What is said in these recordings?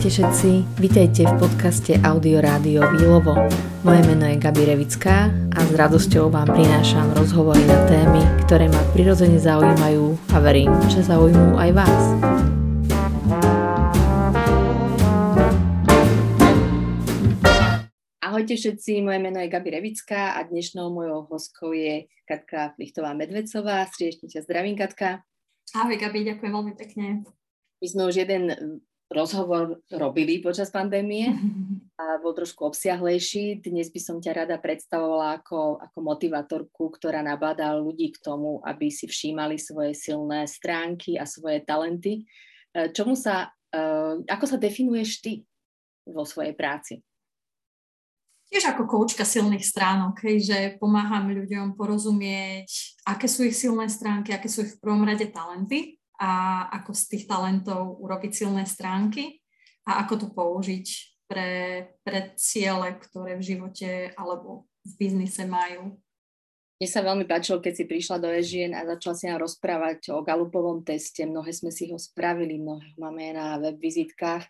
Ahojte všetci, vítajte v podcaste Audio Rádio Výlovo. Moje meno je Gabi Revická a s radosťou vám prinášam rozhovory na témy, ktoré ma prirodzene zaujímajú a verím, že zaujímujú aj vás. Ahojte všetci, moje meno je Gabi Revická a dnešnou mojou hostkou je Katka Plichtová Medvecová. Srdečne ťa zdravím, Katka. Ahoj Gabi, ďakujem veľmi pekne. My sme už jeden rozhovor robili počas pandémie a bol trošku obsiahlejší. Dnes by som ťa rada predstavovala ako, ako motivatorku, ktorá nabádá ľudí k tomu, aby si všímali svoje silné stránky a svoje talenty. E, čomu sa, e, ako sa definuješ ty vo svojej práci? Tiež ako koučka silných stránok, hej, že pomáham ľuďom porozumieť, aké sú ich silné stránky, aké sú ich v prvom rade talenty a ako z tých talentov urobiť silné stránky a ako to použiť pre, pre ciele, ktoré v živote alebo v biznise majú. Mne sa veľmi páčilo, keď si prišla do Ežien a začala si nám rozprávať o galupovom teste. Mnohé sme si ho spravili, mnohé máme na web vizitkách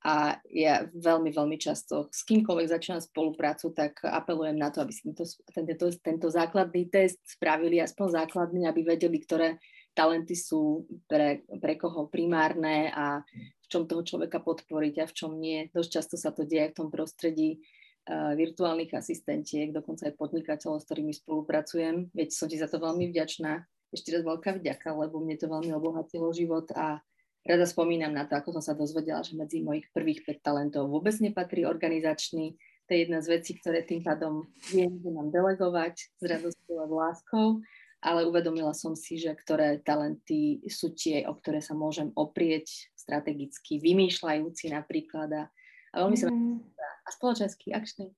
a ja veľmi, veľmi často s kýmkoľvek začínam spoluprácu, tak apelujem na to, aby si tento, tento, tento základný test spravili, aspoň základný, aby vedeli, ktoré talenty sú pre, pre koho primárne a v čom toho človeka podporiť a v čom nie. Dosť často sa to deje v tom prostredí uh, virtuálnych asistentiek, dokonca aj podnikateľov, s ktorými spolupracujem. Veď som ti za to veľmi vďačná. Ešte raz veľká vďaka, lebo mne to veľmi obohatilo život a rada spomínam na to, ako som sa dozvedela, že medzi mojich prvých 5 talentov vôbec nepatrí organizačný. To je jedna z vecí, ktoré tým pádom viem, že mám delegovať s radosťou a láskou ale uvedomila som si, že ktoré talenty sú tie, o ktoré sa môžem oprieť strategicky, vymýšľajúci napríklad a, a veľmi mm. a spoločenský, akčný.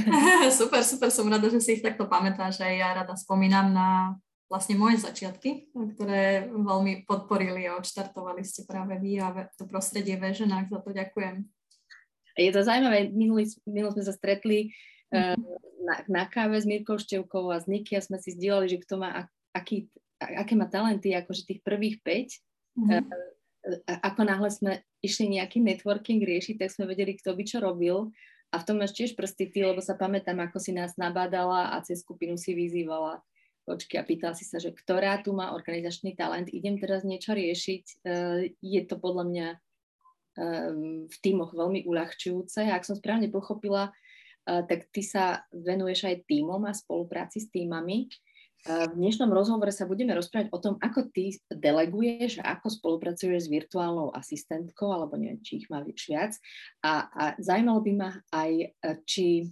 super, super, som rada, že si ich takto pamätáš a ja rada spomínam na vlastne moje začiatky, ktoré veľmi podporili a odštartovali ste práve vy a to prostredie ve ženách, za to ďakujem. Je to zaujímavé, minulý, minulý sme sa stretli mm-hmm na, na káve s Mirkou Števkovou a s Niky a sme si zdieľali, že kto má aký, aké má talenty, akože tých prvých 5. Mm-hmm. A, ako náhle sme išli nejaký networking riešiť, tak sme vedeli, kto by čo robil. A v tom máš tiež prsty ty, lebo sa pamätám, ako si nás nabádala a cez skupinu si vyzývala počky a pýtala si sa, že ktorá tu má organizačný talent, idem teraz niečo riešiť. Je to podľa mňa v týmoch veľmi uľahčujúce. A ak som správne pochopila, tak ty sa venuješ aj týmom a spolupráci s týmami. V dnešnom rozhovore sa budeme rozprávať o tom, ako ty deleguješ a ako spolupracuješ s virtuálnou asistentkou, alebo neviem, či ich máš viac. A, a zaujímalo by ma aj, či,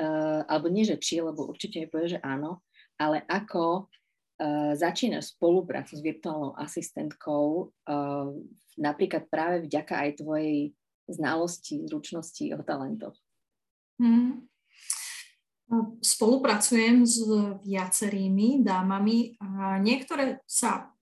uh, alebo nie, že či, lebo určite mi povie, že áno, ale ako uh, začínaš spoluprácu s virtuálnou asistentkou, uh, napríklad práve vďaka aj tvojej znalosti, zručnosti o talentoch. Hmm. Spolupracujem s viacerými dámami a niektoré sa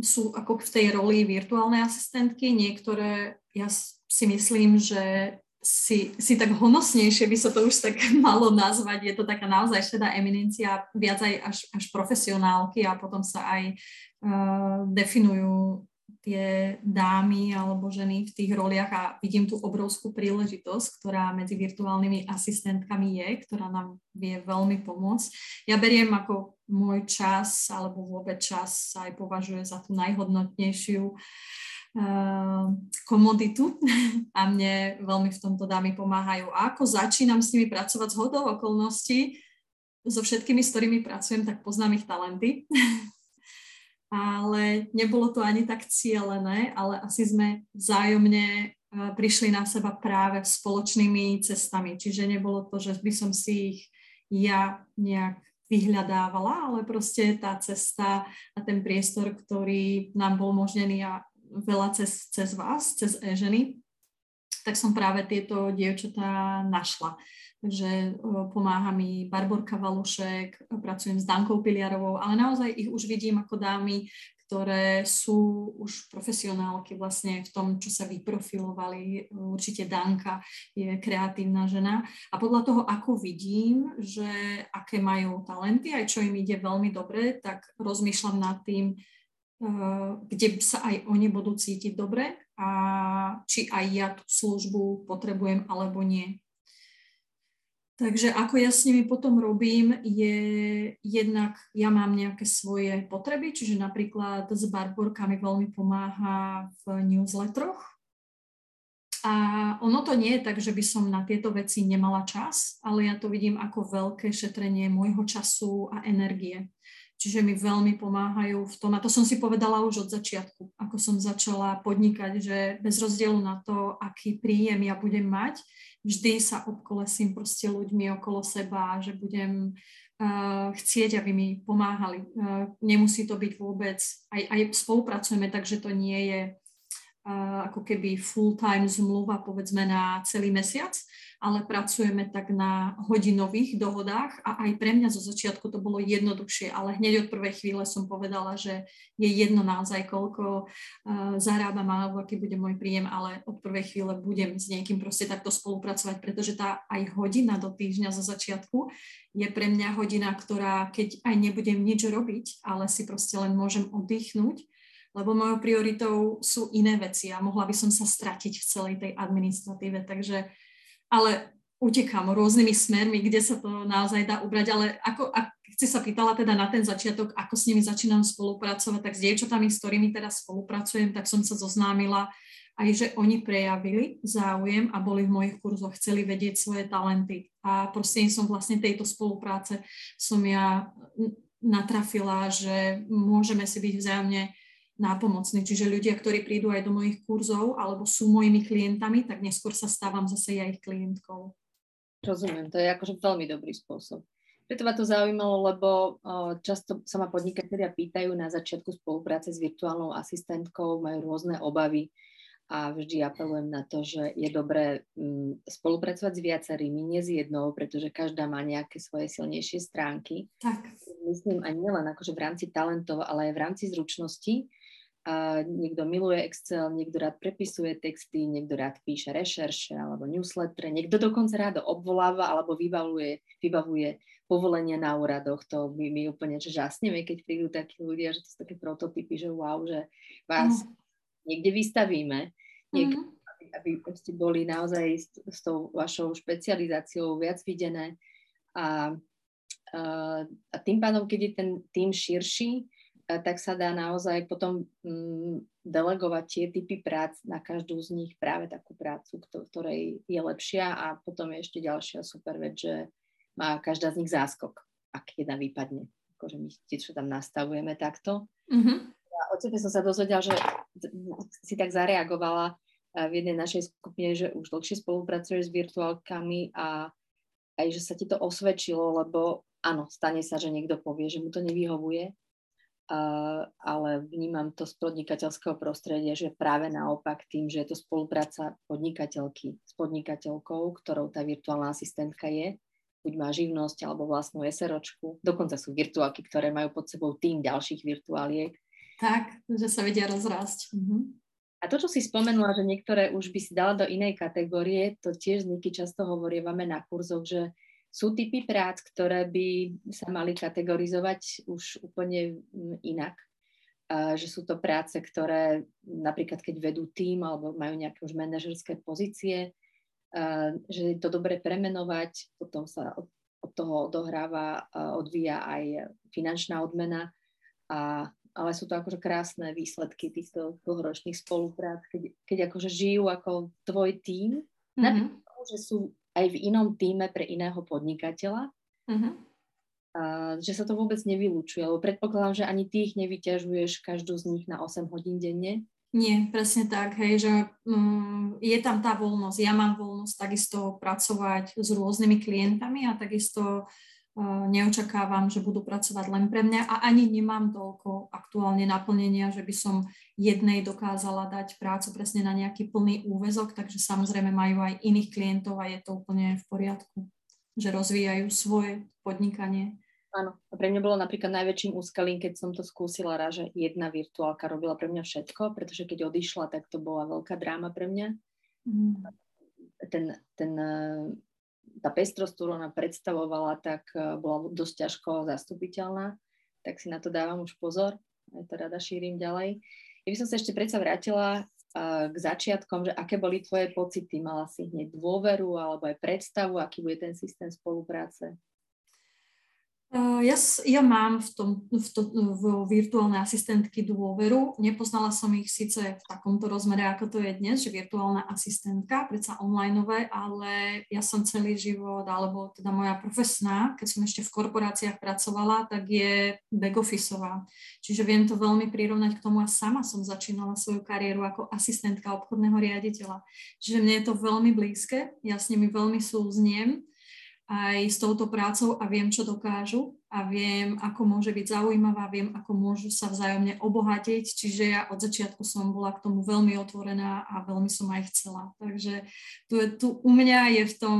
sú ako v tej roli virtuálnej asistentky, niektoré ja si myslím, že si, si tak honosnejšie by sa to už tak malo nazvať. Je to taká naozaj šedá eminencia, viac aj až, až profesionálky a potom sa aj uh, definujú tie dámy alebo ženy v tých roliach a vidím tú obrovskú príležitosť, ktorá medzi virtuálnymi asistentkami je, ktorá nám vie veľmi pomôcť. Ja beriem ako môj čas alebo vôbec čas sa aj považuje za tú najhodnotnejšiu uh, komoditu a mne veľmi v tomto dámy pomáhajú. A ako začínam s nimi pracovať z hodou okolností, so všetkými, s ktorými pracujem, tak poznám ich talenty ale nebolo to ani tak cielené, ale asi sme vzájomne e, prišli na seba práve spoločnými cestami. Čiže nebolo to, že by som si ich ja nejak vyhľadávala, ale proste tá cesta a ten priestor, ktorý nám bol možnený a veľa cez, cez vás, cez e-ženy, tak som práve tieto dievčatá našla. Takže e, pomáha mi Barborka Valušek, pracujem s Dankou Piliarovou, ale naozaj ich už vidím ako dámy, ktoré sú už profesionálky vlastne v tom, čo sa vyprofilovali. Určite Danka je kreatívna žena. A podľa toho, ako vidím, že aké majú talenty, aj čo im ide veľmi dobre, tak rozmýšľam nad tým, kde sa aj oni budú cítiť dobre a či aj ja tú službu potrebujem alebo nie. Takže ako ja s nimi potom robím, je jednak, ja mám nejaké svoje potreby, čiže napríklad s Barborka mi veľmi pomáha v newsletteroch. A ono to nie je tak, že by som na tieto veci nemala čas, ale ja to vidím ako veľké šetrenie môjho času a energie. Čiže mi veľmi pomáhajú v tom, a to som si povedala už od začiatku, ako som začala podnikať, že bez rozdielu na to, aký príjem ja budem mať, vždy sa obkolesím proste ľuďmi okolo seba, že budem uh, chcieť, aby mi pomáhali. Uh, nemusí to byť vôbec, aj, aj spolupracujeme, takže to nie je ako keby full-time zmluva povedzme na celý mesiac, ale pracujeme tak na hodinových dohodách a aj pre mňa zo začiatku to bolo jednoduchšie, ale hneď od prvej chvíle som povedala, že je jedno naozaj, koľko uh, zarábam alebo aký bude môj príjem, ale od prvej chvíle budem s niekým proste takto spolupracovať, pretože tá aj hodina do týždňa zo začiatku je pre mňa hodina, ktorá keď aj nebudem nič robiť, ale si proste len môžem oddychnúť, lebo mojou prioritou sú iné veci a mohla by som sa stratiť v celej tej administratíve. Takže ale utekám rôznymi smermi, kde sa to naozaj dá ubrať, ale ako, ak si sa pýtala teda na ten začiatok, ako s nimi začínam spolupracovať, tak s dievčatami, s ktorými teraz spolupracujem, tak som sa zoznámila aj, že oni prejavili záujem a boli v mojich kurzoch, chceli vedieť svoje talenty. A prostredníctvom vlastne tejto spolupráce som ja natrafila, že môžeme si byť vzájomne nápomocní. Čiže ľudia, ktorí prídu aj do mojich kurzov alebo sú mojimi klientami, tak neskôr sa stávam zase ja ich klientkou. Rozumiem, to je akože veľmi dobrý spôsob. Preto ma to zaujímalo, lebo často sa ma podnikatelia pýtajú na začiatku spolupráce s virtuálnou asistentkou, majú rôzne obavy a vždy apelujem na to, že je dobré mm, spolupracovať s viacerými, nie s jednou, pretože každá má nejaké svoje silnejšie stránky. Tak. Myslím aj nielen akože v rámci talentov, ale aj v rámci zručností a niekto miluje Excel, niekto rád prepisuje texty, niekto rád píše rešerše alebo newsletter, niekto dokonca rád obvoláva alebo vybavuje, vybavuje povolenia na úradoch. To my, my úplne žasneme, keď prídu takí ľudia, že to sú také prototypy, že wow, že vás mm. niekde vystavíme, niekde, mm. aby, aby ste boli naozaj s, s tou vašou špecializáciou viac videné. A, a, a tým pádom, keď je ten tým širší, tak sa dá naozaj potom mm, delegovať tie typy prác na každú z nich práve takú prácu, ktorej je lepšia a potom je ešte ďalšia super vec, že má každá z nich záskok, ak jedna vypadne. Akože my tie, čo tam nastavujeme takto. Mm-hmm. A od tebe som sa dozvedela, že si tak zareagovala v jednej našej skupine, že už dlhšie spolupracuješ s virtuálkami a aj, že sa ti to osvedčilo, lebo áno, stane sa, že niekto povie, že mu to nevyhovuje, ale vnímam to z podnikateľského prostredia, že práve naopak tým, že je to spolupráca podnikateľky s podnikateľkou, ktorou tá virtuálna asistentka je, buď má živnosť alebo vlastnú SROčku, dokonca sú virtuálky, ktoré majú pod sebou tým ďalších virtuáliek. Tak, že sa vedia rozrásť. Mhm. A to, čo si spomenula, že niektoré už by si dala do inej kategórie, to tiež z Niky často hovorievame na kurzoch, že sú typy prác, ktoré by sa mali kategorizovať už úplne mm, inak. Že sú to práce, ktoré napríklad keď vedú tým alebo majú nejaké už manažerské pozície, že je to dobre premenovať, potom sa od, od toho odohráva, odvíja aj finančná odmena, a, ale sú to akože krásne výsledky týchto dlhoročných spoluprác, keď, keď akože žijú ako tvoj tým, mm-hmm. napriek tomu, že sú aj v inom týme pre iného podnikateľa. Uh-huh. A, že sa to vôbec nevylučuje, lebo predpokladám, že ani ty ich nevyťažuješ každú z nich na 8 hodín denne. Nie, presne tak, hej, že um, je tam tá voľnosť. Ja mám voľnosť takisto pracovať s rôznymi klientami a takisto neočakávam, že budú pracovať len pre mňa a ani nemám toľko aktuálne naplnenia, že by som jednej dokázala dať prácu presne na nejaký plný úvezok, takže samozrejme majú aj iných klientov a je to úplne v poriadku, že rozvíjajú svoje podnikanie. Áno, a pre mňa bolo napríklad najväčším úskalím, keď som to skúsila raz, že jedna virtuálka robila pre mňa všetko, pretože keď odišla, tak to bola veľká dráma pre mňa. Mm. Ten, ten tá pestrosť, ktorú ona predstavovala, tak e, bola dosť ťažko zastupiteľná, tak si na to dávam už pozor. aj to rada šírim ďalej. Ja by som sa ešte predsa vrátila uh, k začiatkom, že aké boli tvoje pocity? Mala si hneď dôveru alebo aj predstavu, aký bude ten systém spolupráce? Ja, ja mám v, tom, v, to, v virtuálnej asistentky dôveru. Nepoznala som ich síce v takomto rozmere, ako to je dnes, že virtuálna asistentka, predsa onlineové, ale ja som celý život, alebo teda moja profesná, keď som ešte v korporáciách pracovala, tak je back-officeová. Čiže viem to veľmi prirovnať k tomu a sama som začínala svoju kariéru ako asistentka obchodného riaditeľa. Čiže mne je to veľmi blízke, ja s nimi veľmi súzniem aj s touto prácou a viem, čo dokážu a viem, ako môže byť zaujímavá, viem, ako môžu sa vzájomne obohatiť, čiže ja od začiatku som bola k tomu veľmi otvorená a veľmi som aj chcela. Takže tu, tu u mňa je v tom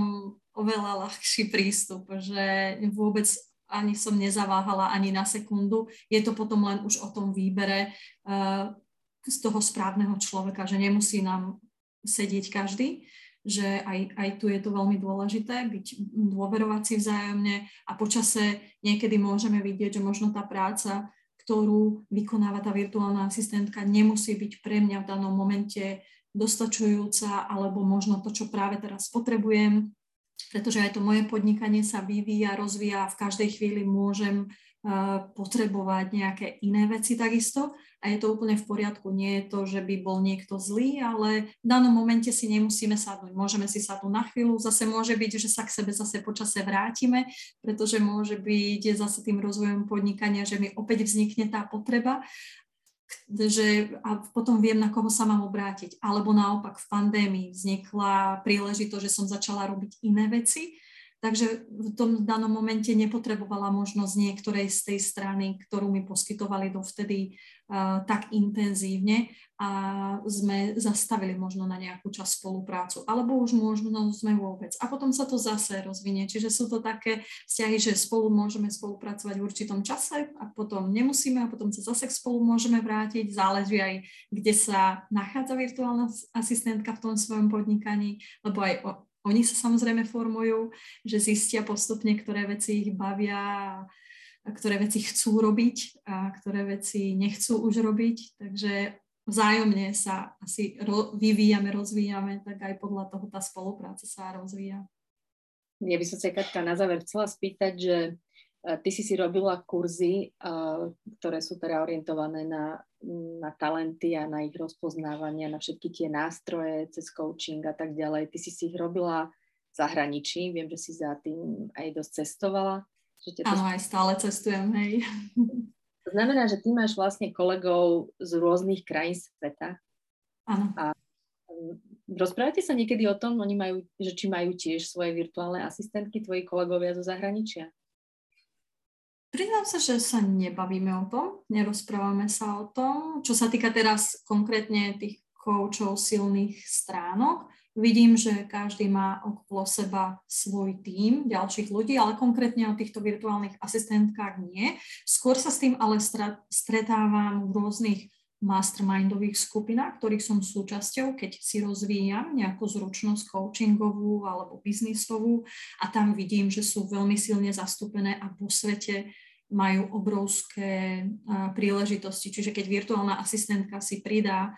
oveľa ľahší prístup, že vôbec ani som nezaváhala ani na sekundu. Je to potom len už o tom výbere uh, z toho správneho človeka, že nemusí nám sedieť každý, že aj, aj tu je to veľmi dôležité, byť dôverovať si vzájomne a počase niekedy môžeme vidieť, že možno tá práca, ktorú vykonáva tá virtuálna asistentka, nemusí byť pre mňa v danom momente dostačujúca, alebo možno to, čo práve teraz potrebujem, pretože aj to moje podnikanie sa vyvíja, rozvíja a v každej chvíli môžem potrebovať nejaké iné veci takisto a je to úplne v poriadku. Nie je to, že by bol niekto zlý, ale v danom momente si nemusíme sadnúť. Môžeme si sadnúť na chvíľu, zase môže byť, že sa k sebe zase počase vrátime, pretože môže byť zase tým rozvojom podnikania, že mi opäť vznikne tá potreba že a potom viem, na koho sa mám obrátiť. Alebo naopak v pandémii vznikla príležitosť, že som začala robiť iné veci Takže v tom danom momente nepotrebovala možnosť niektorej z tej strany, ktorú mi poskytovali dovtedy uh, tak intenzívne a sme zastavili možno na nejakú čas spoluprácu, alebo už možno sme vôbec. A potom sa to zase rozvinie. Čiže sú to také vzťahy, že spolu môžeme spolupracovať v určitom čase a potom nemusíme a potom sa zase spolu môžeme vrátiť. Záleží aj, kde sa nachádza virtuálna asistentka v tom svojom podnikaní, lebo aj oni sa samozrejme formujú, že zistia postupne, ktoré veci ich bavia, a ktoré veci chcú robiť a ktoré veci nechcú už robiť. Takže vzájomne sa asi ro- vyvíjame, rozvíjame, tak aj podľa toho tá spolupráca sa rozvíja. Ja by som sa Katka na záver chcela spýtať, že Ty si si robila kurzy, ktoré sú teda orientované na, na talenty a na ich rozpoznávanie, na všetky tie nástroje cez coaching a tak ďalej. Ty si si ich robila v zahraničí, viem, že si za tým aj dosť cestovala. Áno, aj stále cestujem, hej. To znamená, že ty máš vlastne kolegov z rôznych krajín sveta. Áno. A rozprávate sa niekedy o tom, oni majú, že či majú tiež svoje virtuálne asistentky, tvoji kolegovia zo zahraničia? Priznám sa, že sa nebavíme o tom, nerozprávame sa o tom. Čo sa týka teraz konkrétne tých koučov silných stránok, vidím, že každý má okolo seba svoj tím ďalších ľudí, ale konkrétne o týchto virtuálnych asistentkách nie. Skôr sa s tým ale stretávam v rôznych mastermindových skupinách, ktorých som súčasťou, keď si rozvíjam nejakú zručnosť coachingovú alebo biznisovú a tam vidím, že sú veľmi silne zastúpené a vo svete majú obrovské príležitosti. Čiže keď virtuálna asistentka si pridá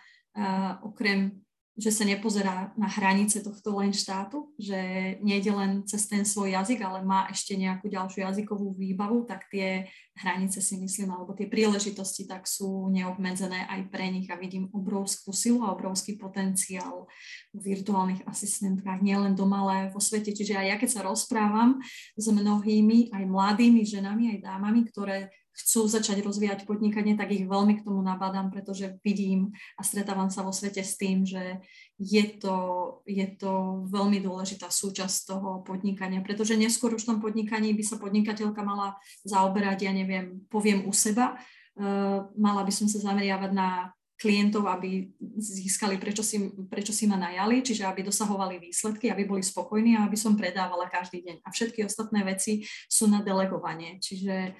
okrem že sa nepozerá na hranice tohto len štátu, že nejde len cez ten svoj jazyk, ale má ešte nejakú ďalšiu jazykovú výbavu, tak tie hranice si myslím, alebo tie príležitosti tak sú neobmedzené aj pre nich a vidím obrovskú silu a obrovský potenciál v virtuálnych asistentkách, nielen doma, ale vo svete. Čiže aj ja keď sa rozprávam s mnohými, aj mladými ženami, aj dámami, ktoré chcú začať rozvíjať podnikanie, tak ich veľmi k tomu nabádam, pretože vidím a stretávam sa vo svete s tým, že je to, je to veľmi dôležitá súčasť toho podnikania, pretože neskôr už v tom podnikaní by sa podnikateľka mala zaoberať, ja neviem, poviem u seba, uh, mala by som sa zameriavať na klientov, aby získali, prečo si, prečo si ma najali, čiže aby dosahovali výsledky, aby boli spokojní a aby som predávala každý deň. A všetky ostatné veci sú na delegovanie. Čiže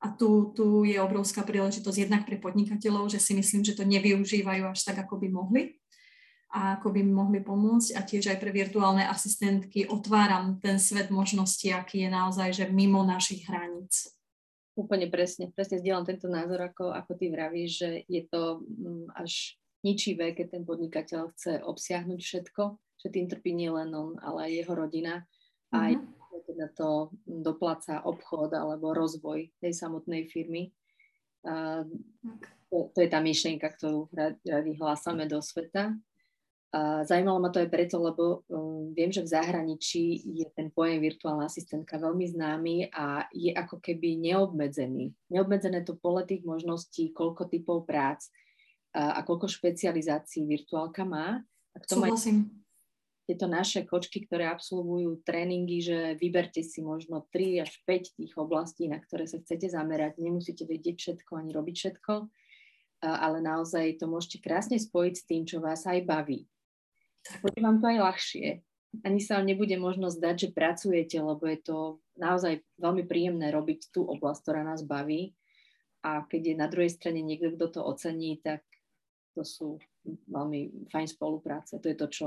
a tu, tu je obrovská príležitosť jednak pre podnikateľov, že si myslím, že to nevyužívajú až tak, ako by mohli a ako by mi mohli pomôcť a tiež aj pre virtuálne asistentky otváram ten svet možností, aký je naozaj, že mimo našich hraníc. Úplne presne, presne zdieľam tento názor, ako, ako ty vravíš, že je to mm, až ničivé, keď ten podnikateľ chce obsiahnuť všetko, že tým trpí nie len on, ale aj jeho rodina. Aj mm-hmm. Teda to dopláca obchod alebo rozvoj tej samotnej firmy. A to, to je tá myšlienka, ktorú radi hlásame do sveta. A zaujímalo ma to aj preto, lebo um, viem, že v zahraničí je ten pojem virtuálna asistentka veľmi známy a je ako keby neobmedzený. Neobmedzené to pole tých možností, koľko typov prác a, a koľko špecializácií virtuálka má. A k tomu Súhlasím. Tieto naše kočky, ktoré absolvujú tréningy, že vyberte si možno 3 až 5 tých oblastí, na ktoré sa chcete zamerať. Nemusíte vedieť všetko ani robiť všetko, ale naozaj to môžete krásne spojiť s tým, čo vás aj baví bude vám to aj ľahšie. Ani sa vám nebude možno zdať, že pracujete, lebo je to naozaj veľmi príjemné robiť tú oblasť, ktorá nás baví. A keď je na druhej strane niekto, kto to ocení, tak to sú veľmi fajn spolupráce. To je to, čo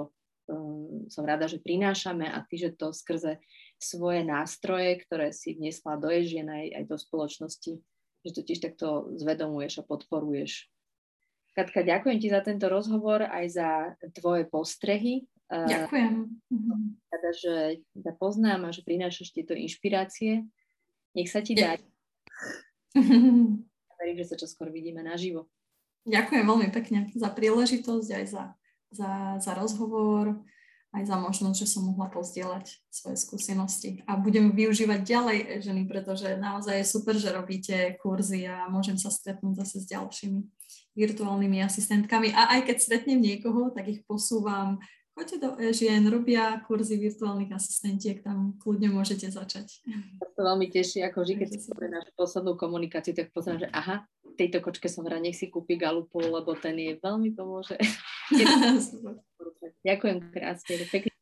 som rada, že prinášame a ty, že to skrze svoje nástroje, ktoré si vnesla do ježien aj, aj do spoločnosti, že to tiež takto zvedomuješ a podporuješ Katka, ďakujem ti za tento rozhovor, aj za tvoje postrehy. Ďakujem. Teda, že ťa poznám a že prinášaš tieto inšpirácie. Nech sa ti dá. Verím, že sa čoskoro vidíme naživo. Ďakujem veľmi pekne za príležitosť, aj za, za, za rozhovor, aj za možnosť, že som mohla pozdieľať svoje skúsenosti. A budem využívať ďalej ženy, pretože naozaj je super, že robíte kurzy a môžem sa stretnúť zase s ďalšími virtuálnymi asistentkami a aj keď stretnem niekoho, tak ich posúvam. Choďte do žien, robia kurzy virtuálnych asistentiek, tam kľudne môžete začať. To sa veľmi teší, ako vždy, keď si našu poslednú komunikáciu, tak poznám, že aha, tejto kočke som vrá, nech si kúpi galupu, lebo ten jej veľmi pomôže. ďakujem krásne. Pekný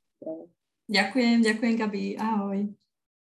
Ďakujem, ďakujem Gabi, ahoj.